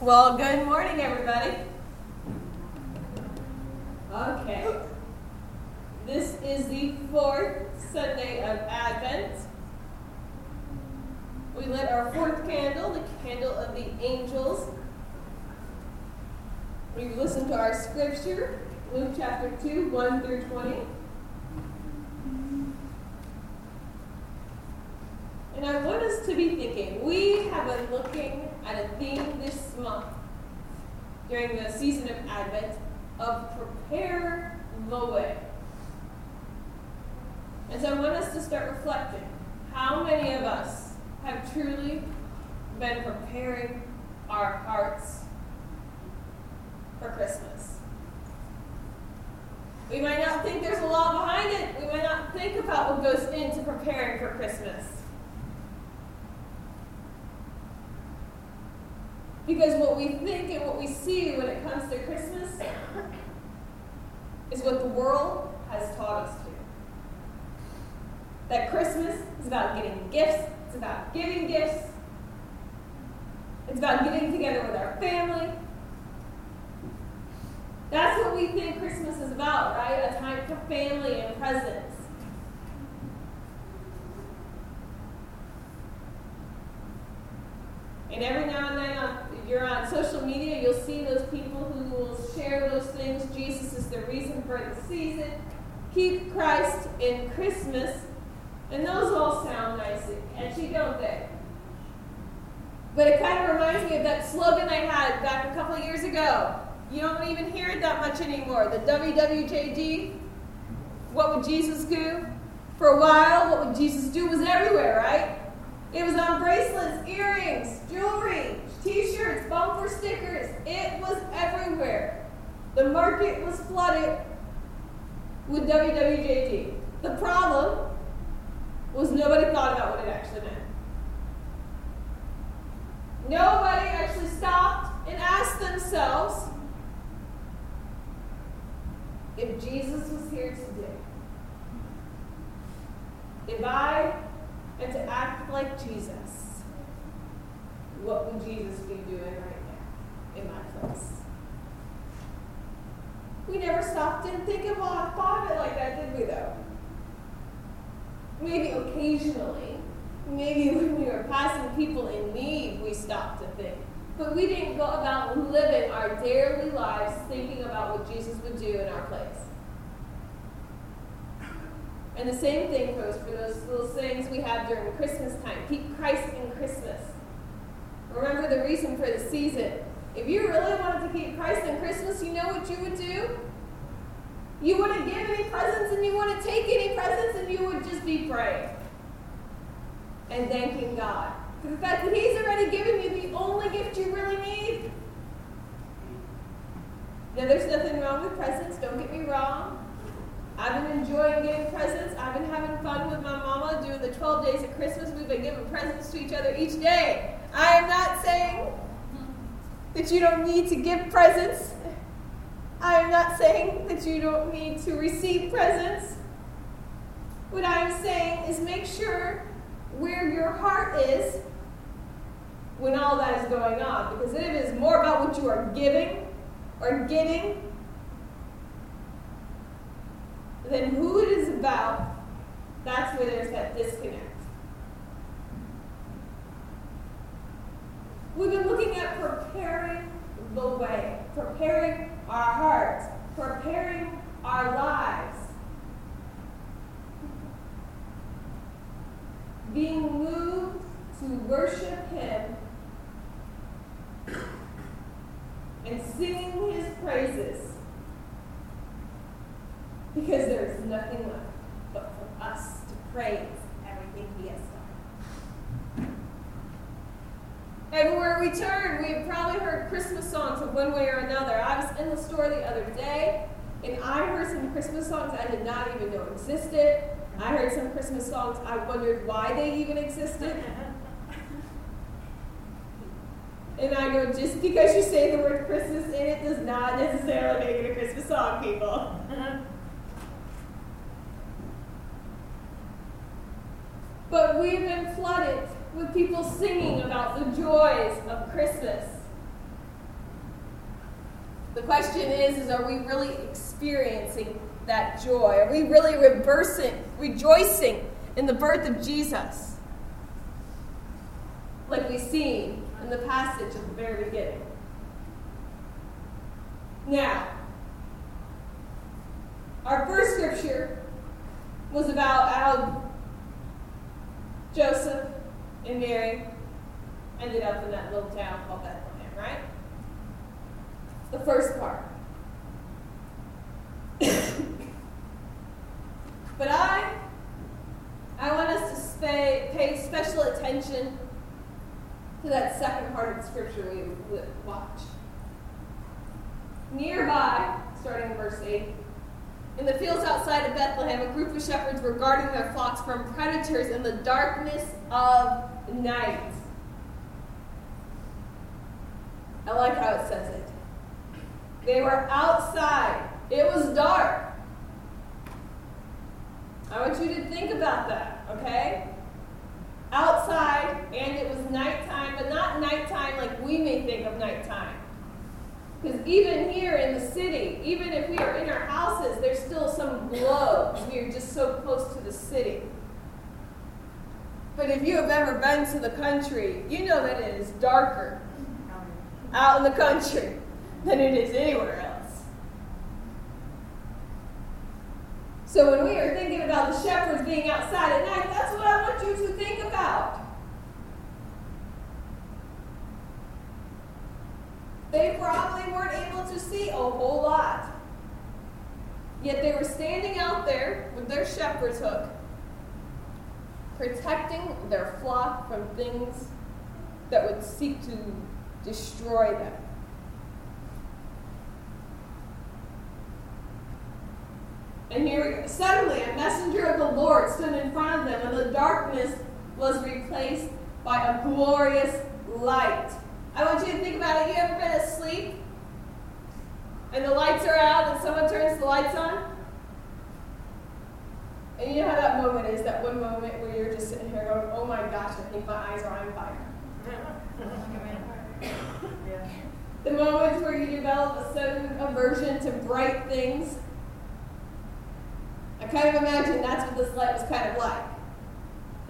Well, good morning, everybody. Okay. This is the fourth Sunday of Advent. We lit our fourth candle, the candle of the angels. We listened to our scripture, Luke chapter 2, 1 through 20. And I want us to be thinking, we have been looking at a theme this month during the season of Advent of prepare the way. And so I want us to start reflecting. How many of us have truly been preparing our hearts for Christmas? We might not think there's a lot behind it. We might not think about what goes into preparing for Christmas. Because what we think and what we see when it comes to Christmas is what the world has taught us to. That Christmas is about getting gifts, it's about giving gifts, it's about getting together with our family. That's what we think Christmas is about, right? A time for family and presents. And every now and then, on, you're on social media, you'll see those people who will share those things. Jesus is the reason for the season. Keep Christ in Christmas. And those all sound nice and catchy, don't they? But it kind of reminds me of that slogan I had back a couple of years ago. You don't even hear it that much anymore. The WWJD. What would Jesus do? For a while, what would Jesus do was everywhere, right? It was on bracelets, earrings, jewelry, t shirts, bumper stickers. It was everywhere. The market was flooded with WWJD. The problem was nobody thought about what it actually meant. Nobody actually stopped and asked themselves if Jesus was here today. If I and to act like Jesus, what would Jesus be doing right now in my place? We never stopped and think about thought it like that, did we though? Maybe occasionally, maybe when we were passing people in need, we stopped to think. But we didn't go about living our daily lives thinking about what Jesus would do in our place. And the same thing goes for those little sayings we have during Christmas time. Keep Christ in Christmas. Remember the reason for the season. If you really wanted to keep Christ in Christmas, you know what you would do? You wouldn't give any presents and you wouldn't take any presents and you would just be praying and thanking God for the fact that He's already given you the only gift you really need. Now, there's nothing wrong with presents, don't get me wrong. I've been enjoying getting presents. I've been having fun with my mama doing the 12 days of Christmas. We've been giving presents to each other each day. I am not saying that you don't need to give presents. I am not saying that you don't need to receive presents. What I'm saying is make sure where your heart is when all that is going on. Because it is more about what you are giving or getting then who it is about, that's where there's that disconnect. We've been looking at preparing the way, preparing our hearts, preparing our lives, being moved to worship Him and singing His praises. Because there is nothing left but for us to praise everything He has done. Everywhere we turn, we've probably heard Christmas songs of one way or another. I was in the store the other day, and I heard some Christmas songs I did not even know existed. I heard some Christmas songs I wondered why they even existed. And I go, just because you say the word Christmas in it does not necessarily make it a Christmas song, people. But we've been flooded with people singing about the joys of Christmas. The question is, is are we really experiencing that joy? Are we really reversing, rejoicing in the birth of Jesus? Like we see in the passage at the very beginning. Now, our first scripture was about how Joseph and Mary ended up in that little town called Bethlehem, right? The first part. but I I want us to stay, pay special attention to that second part of the scripture we watched. Nearby, starting in verse 8, in the fields outside of Bethlehem, a group of shepherds were guarding their flocks from predators in the darkness of night. I like how it says it. They were outside. It was dark. I want you to think about that, okay? Outside, and it was nighttime, but not nighttime like we may think of nighttime. Because even here in the city, even if we are in our houses, there's still some glow. We are just so close to the city. But if you have ever been to the country, you know that it is darker out in the country than it is anywhere else. So when we are thinking about the shepherds being outside at night, that's what I want you to think about. They probably weren't able to see a whole lot. Yet they were standing out there with their shepherd's hook, protecting their flock from things that would seek to destroy them. And here suddenly a messenger of the Lord stood in front of them, and the darkness was replaced by a glorious light. I want you to think about it. You ever been asleep? And the lights are out, and someone turns the lights on? And you know how that moment is that one moment where you're just sitting here going, oh my gosh, I think my eyes are on fire. The moments where you develop a sudden aversion to bright things. I kind of imagine that's what this light was kind of like.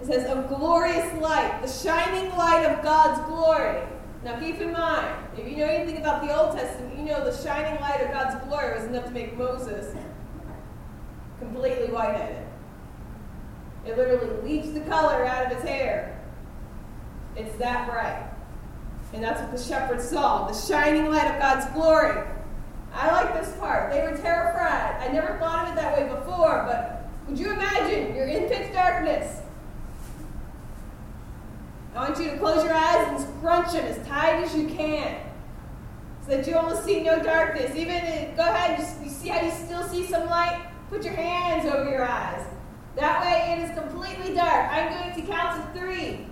It says, a glorious light, the shining light of God's glory. Now keep in mind, if you know anything about the Old Testament, you know the shining light of God's glory was enough to make Moses completely white-headed. It literally bleached the color out of his hair. It's that bright. And that's what the shepherds saw, the shining light of God's glory. I like this part. They were terrified. I never thought of it that way before, but would you imagine you're in pitch darkness? I want you to close your eyes and scrunch them as tight as you can so that you almost see no darkness. Even if, go ahead, you see how you still see some light? Put your hands over your eyes. That way it is dark. I'm going to count to three.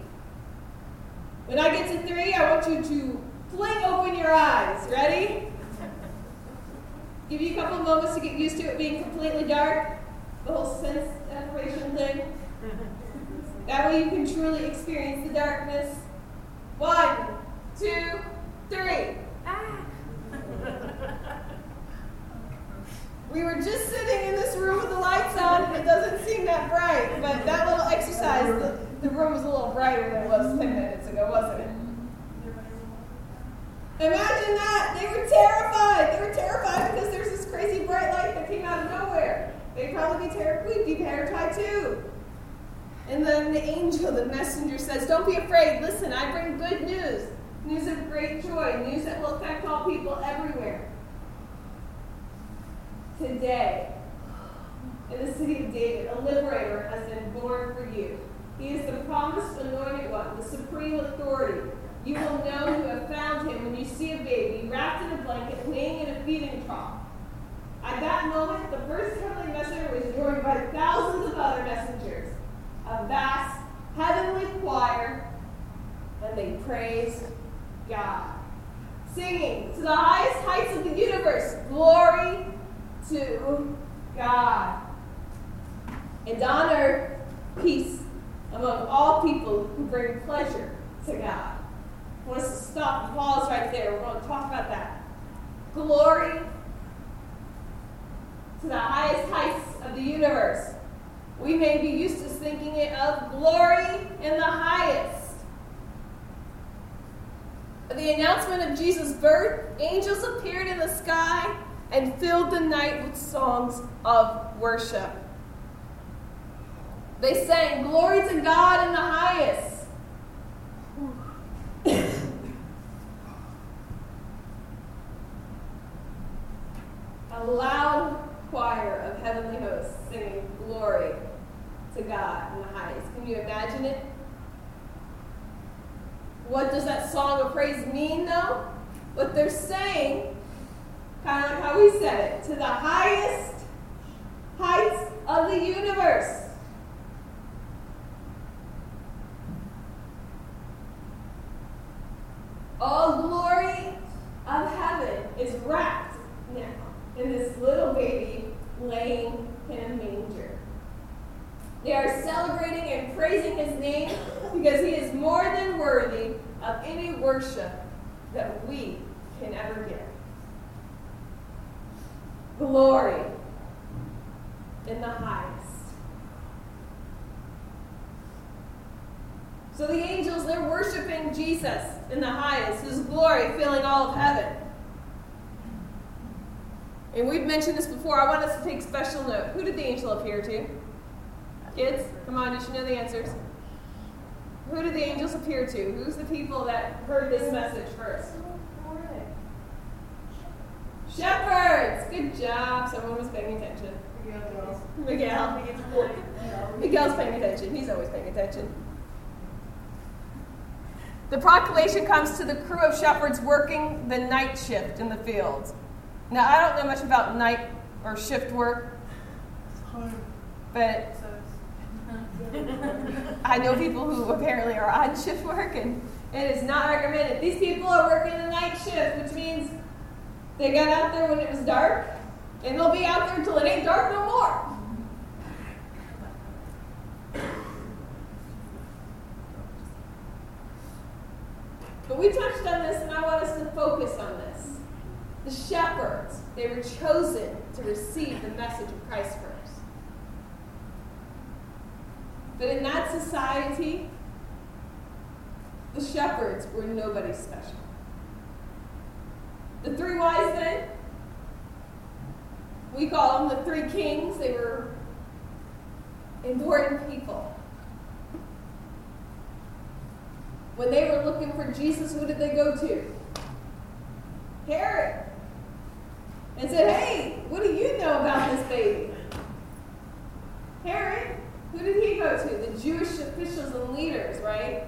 When I get to three, I want you to fling open your eyes. Ready? Give you a couple moments to get used to it being completely dark. The whole sense deprivation thing. That way you can truly experience the darkness. One, two, three. Ah. We were just sitting in this room with the lights on, and it doesn't seem that bright, but that little exercise, the, the room was a little brighter than it was 10 minutes ago, wasn't it? Imagine that. They were terrified. They were terrified because there's this crazy bright light that came out of nowhere. They'd probably be terrified. We'd be terrified too. And then the angel, the messenger says, Don't be afraid. Listen, I bring good news. News of great joy. News that will affect all people everywhere. Today, in the city of David, a liberator has been born for you. He is the promised anointed one, the supreme authority. You will know you have found him when you see a baby wrapped in a blanket, laying in a feeding trough. At that moment, the first heavenly messenger was joined by thousands of other messengers, a vast heavenly choir, and they praised God, singing to the highest heights of the universe, glory to God. And honor peace among all people who bring pleasure to God. I want us to stop and pause right there. We're going to talk about that. glory to the highest heights of the universe. We may be used to thinking it of glory in the highest. At the announcement of Jesus' birth, angels appeared in the sky and filled the night with songs of worship. They sang, Glory to God in the highest. A loud choir of heavenly hosts singing glory to God in the highest. Can you imagine it? What does that song of praise mean, though? What they're saying, kind of like how we said it, to the highest heights of the universe. All glory of heaven is wrapped now in this little baby laying in a manger. They are celebrating and praising name because he is more than worthy of any worship that we can ever give. Glory in the highest. So the angels, they're worshiping Jesus in the highest, his glory filling all of heaven. And we've mentioned this before. I want us to take special note. Who did the angel appear to? Kids, come on, you should know the answers. Who did the angels appear to? Who's the people that heard this message first? Shepherds! Good job. Someone was paying attention. Miguel. Miguel's paying attention. He's always paying attention. The proclamation comes to the crew of shepherds working the night shift in the fields. Now, I don't know much about night or shift work, but I know people who apparently are on shift work, and it is not recommended. These people are working the night shift, which means they got out there when it was dark, and they'll be out there until it ain't dark no more. But we touched on this, and I want us to focus on this. The shepherds, they were chosen to receive the message of Christ first. But in that society, the shepherds were nobody special. The three wise men, we call them the three kings, they were important people. When they were looking for Jesus, who they go to? Herod. And said, Hey, what do you know about this baby? Herod, who did he go to? The Jewish officials and leaders, right?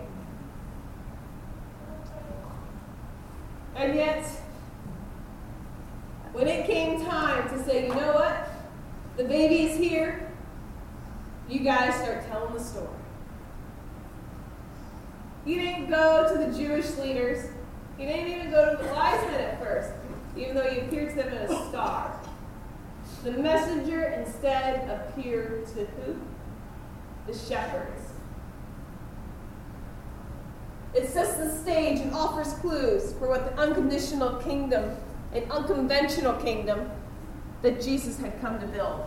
And yet, when it came time to say, you know what? The baby is here, you guys start telling the story. He didn't go to the Jewish leaders. He didn't even go to the wise men at first, even though he appeared to them in a star. The messenger instead appeared to who? The shepherds. It sets the stage and offers clues for what the unconditional kingdom, an unconventional kingdom that Jesus had come to build.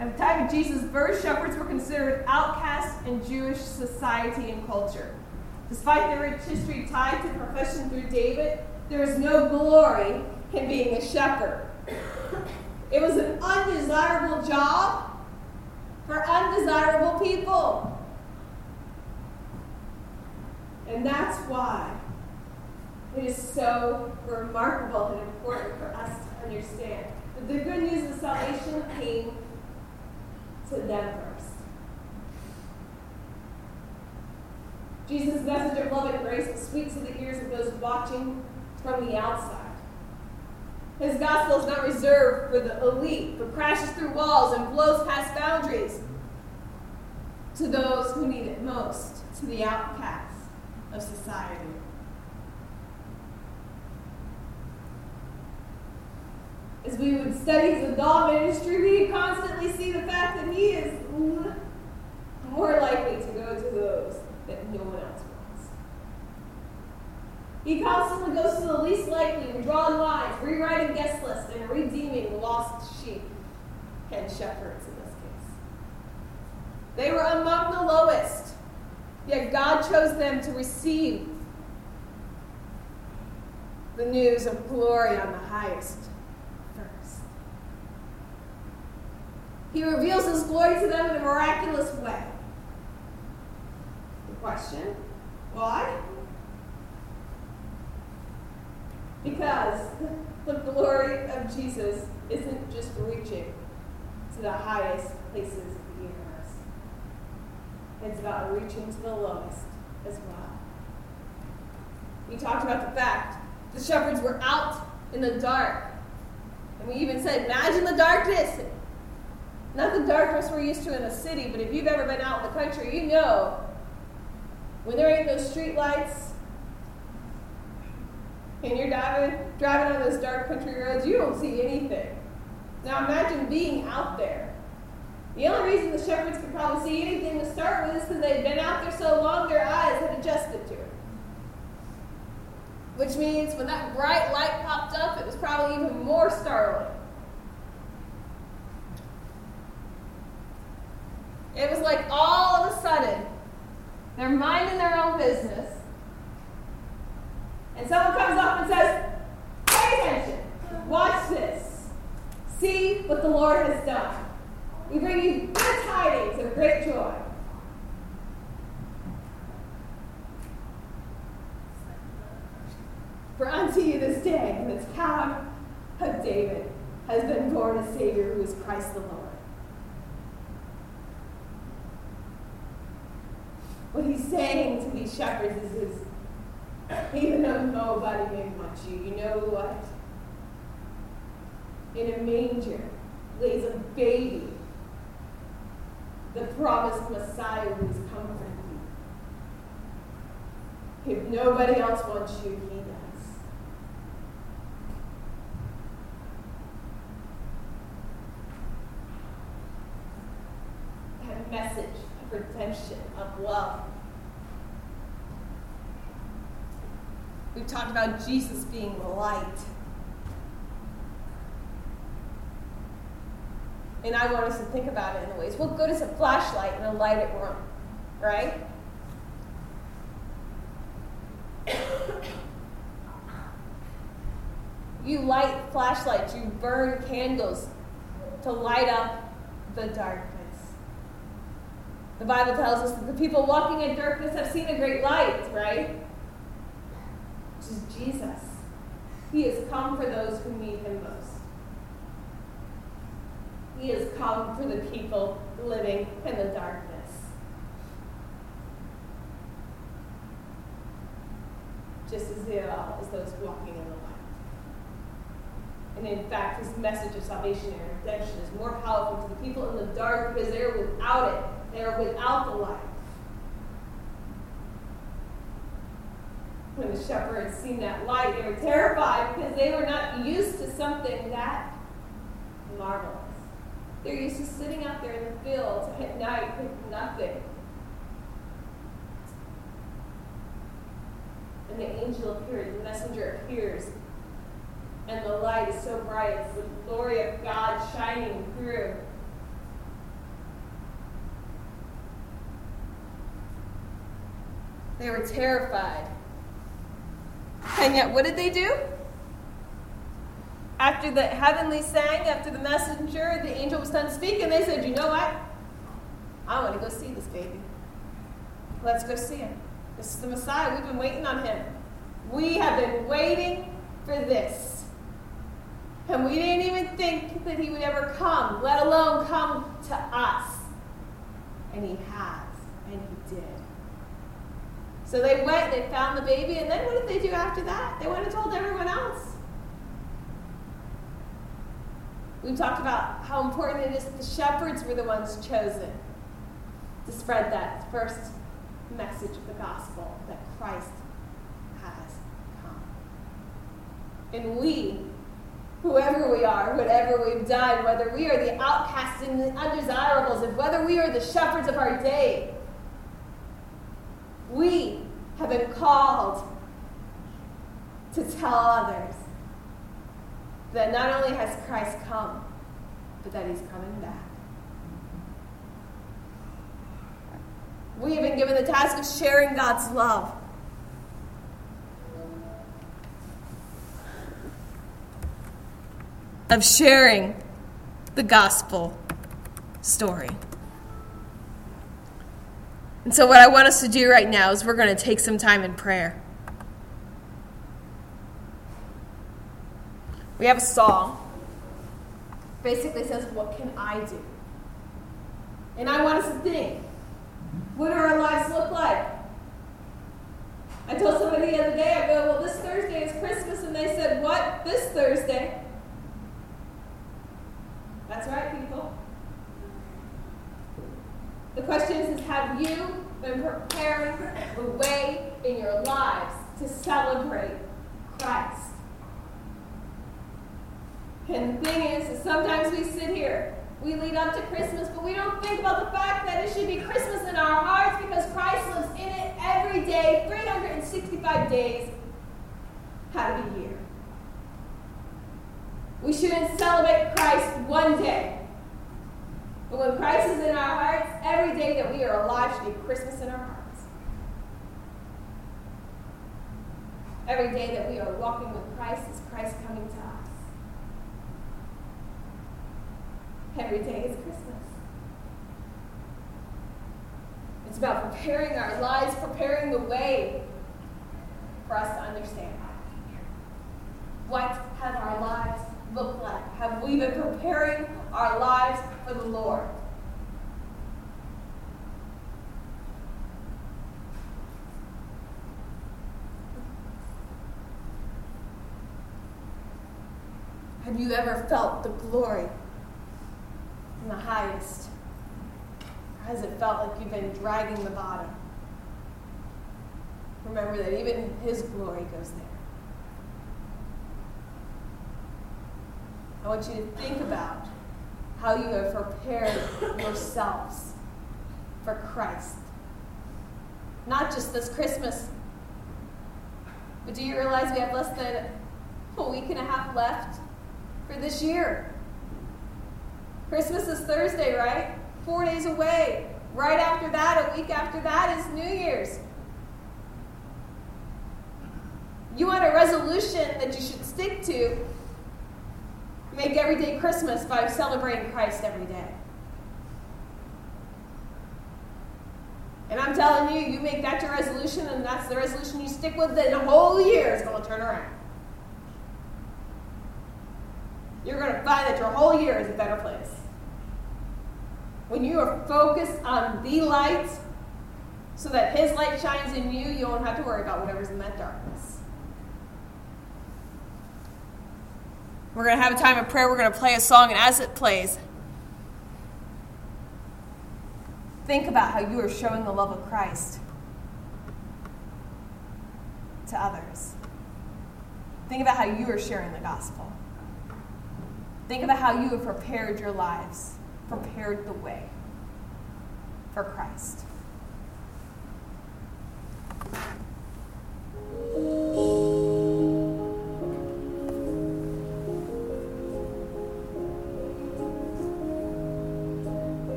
At the time of Jesus' birth, shepherds were considered outcasts in Jewish society and culture. Despite their rich history tied to the profession through David, there is no glory in being a shepherd. It was an undesirable job for undesirable people. And that's why it is so remarkable and important for us to understand that the good news of salvation came to them first. Jesus' message of love and grace was sweet to the ears of those watching from the outside. His gospel is not reserved for the elite, but crashes through walls and blows past boundaries to those who need it most, to the outcasts of society. As we would study the doll ministry, we constantly see the fact that he is more likely to go to those that no one else wants. He constantly goes to the least likely, drawing lines, rewriting guest lists, and redeeming lost sheep and shepherds in this case. They were among the lowest, yet God chose them to receive the news of glory on the highest first. He reveals his glory to them in a miraculous way. The question why? Because the glory of Jesus isn't just reaching to the highest places of the universe, it's about reaching to the lowest as well. We talked about the fact the shepherds were out in the dark. And we even said, imagine the darkness. Not the darkness we're used to in the city, but if you've ever been out in the country, you know when there ain't no street lights and you're driving, driving on those dark country roads, you don't see anything. Now imagine being out there. The only reason the shepherds could probably see anything to start with is because they'd been out there so long their eyes had adjusted to it. Which means when that bright light popped up, it was probably even more startling. It was like all of a sudden, they're minding their own business. And someone comes up and says, Pay attention. Watch this. See what the Lord has done. We bring you good tidings of great joy. For unto you this day, in the town of David, has been born a Savior who is Christ the Lord. What he's saying to these shepherds is, is even though nobody may want you, you know what? In a manger lays a baby, the promised Messiah who is coming for you. If nobody else wants you, he does. That message love. We've talked about Jesus being the light. And I want us to think about it in a ways. We'll go to a flashlight in a lighted room, right? you light flashlights, you burn candles to light up the darkness. The Bible tells us that the people walking in darkness have seen a great light, right? Which is Jesus. He has come for those who need him most. He has come for the people living in the darkness. Just as well as those walking in the light. And in fact, his message of salvation and redemption is more powerful to the people in the dark because they're without it. They are without the light. When the shepherds seen that light, they were terrified because they were not used to something that marvelous. They're used to sitting out there in the fields at night with nothing. And the angel appears, the messenger appears, and the light is so bright, it's the glory of God shining through. They were terrified. And yet, what did they do? After the heavenly sang, after the messenger, the angel was done speaking, they said, You know what? I want to go see this baby. Let's go see him. This is the Messiah. We've been waiting on him. We have been waiting for this. And we didn't even think that he would ever come, let alone come to us. And he has. So they went, they found the baby, and then what did they do after that? They went and told everyone else. We've talked about how important it is that the shepherds were the ones chosen to spread that first message of the gospel that Christ has come. And we, whoever we are, whatever we've done, whether we are the outcasts and the undesirables, and whether we are the shepherds of our day, we been called to tell others that not only has Christ come, but that he's coming back. We have been given the task of sharing God's love. Of sharing the gospel story. And so, what I want us to do right now is we're going to take some time in prayer. We have a song. Basically says, What can I do? And I want us to think what do our lives look like? I told somebody the other day, I go, Well, this Thursday is Christmas. And they said, What? This Thursday? That's right, people. The question is, is have you been preparing the way in your lives to celebrate Christ? And the thing is, is sometimes we sit here, we lead up to Christmas, but we don't think about the fact that it should be Christmas in our hearts because Christ lives in it every day, 365 days out of a year. We shouldn't celebrate Christ one day. But when Christ is in our hearts, every day that we are alive should be Christmas in our hearts. Every day that we are walking with Christ is Christ coming to us. Every day is Christmas. It's about preparing our lives, preparing the way for us to understand. What have our lives looked like? Have we been preparing our lives for the Lord? Have you ever felt the glory in the highest? Or has it felt like you've been dragging the bottom? Remember that even His glory goes there. I want you to think about how you have prepared yourselves for Christ. Not just this Christmas, but do you realize we have less than a week and a half left for this year? Christmas is Thursday, right? Four days away. Right after that, a week after that, is New Year's. You want a resolution that you should stick to Make every day Christmas by celebrating Christ every day. And I'm telling you, you make that your resolution, and that's the resolution you stick with, then the whole year is going to turn around. You're going to find that your whole year is a better place. When you are focused on the light, so that His light shines in you, you don't have to worry about whatever's in that darkness. We're going to have a time of prayer. We're going to play a song, and as it plays, think about how you are showing the love of Christ to others. Think about how you are sharing the gospel. Think about how you have prepared your lives, prepared the way for Christ.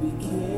became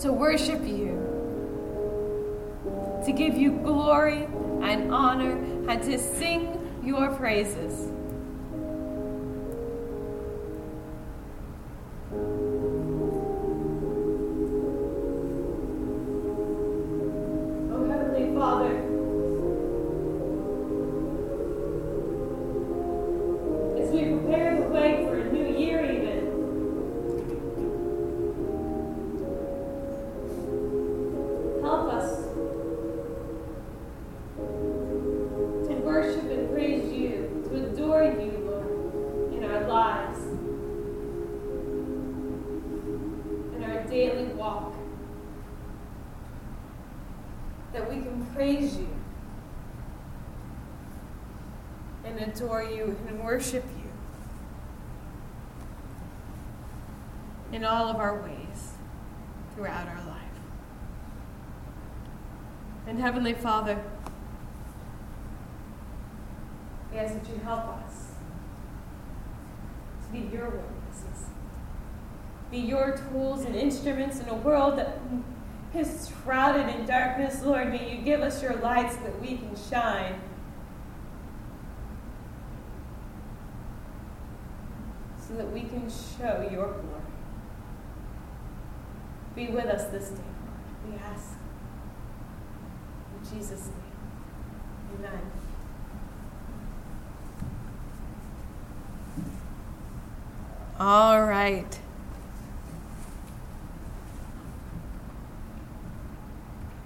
to worship you, to give you glory and honor, and to sing your praises. Adore you and worship you in all of our ways throughout our life. And Heavenly Father, we ask that you help us to be your witnesses, be your tools and instruments in a world that is shrouded in darkness. Lord, may you give us your light so that we can shine that we can show your glory. Be with us this day, Lord. We ask. In Jesus' name. Amen. All right.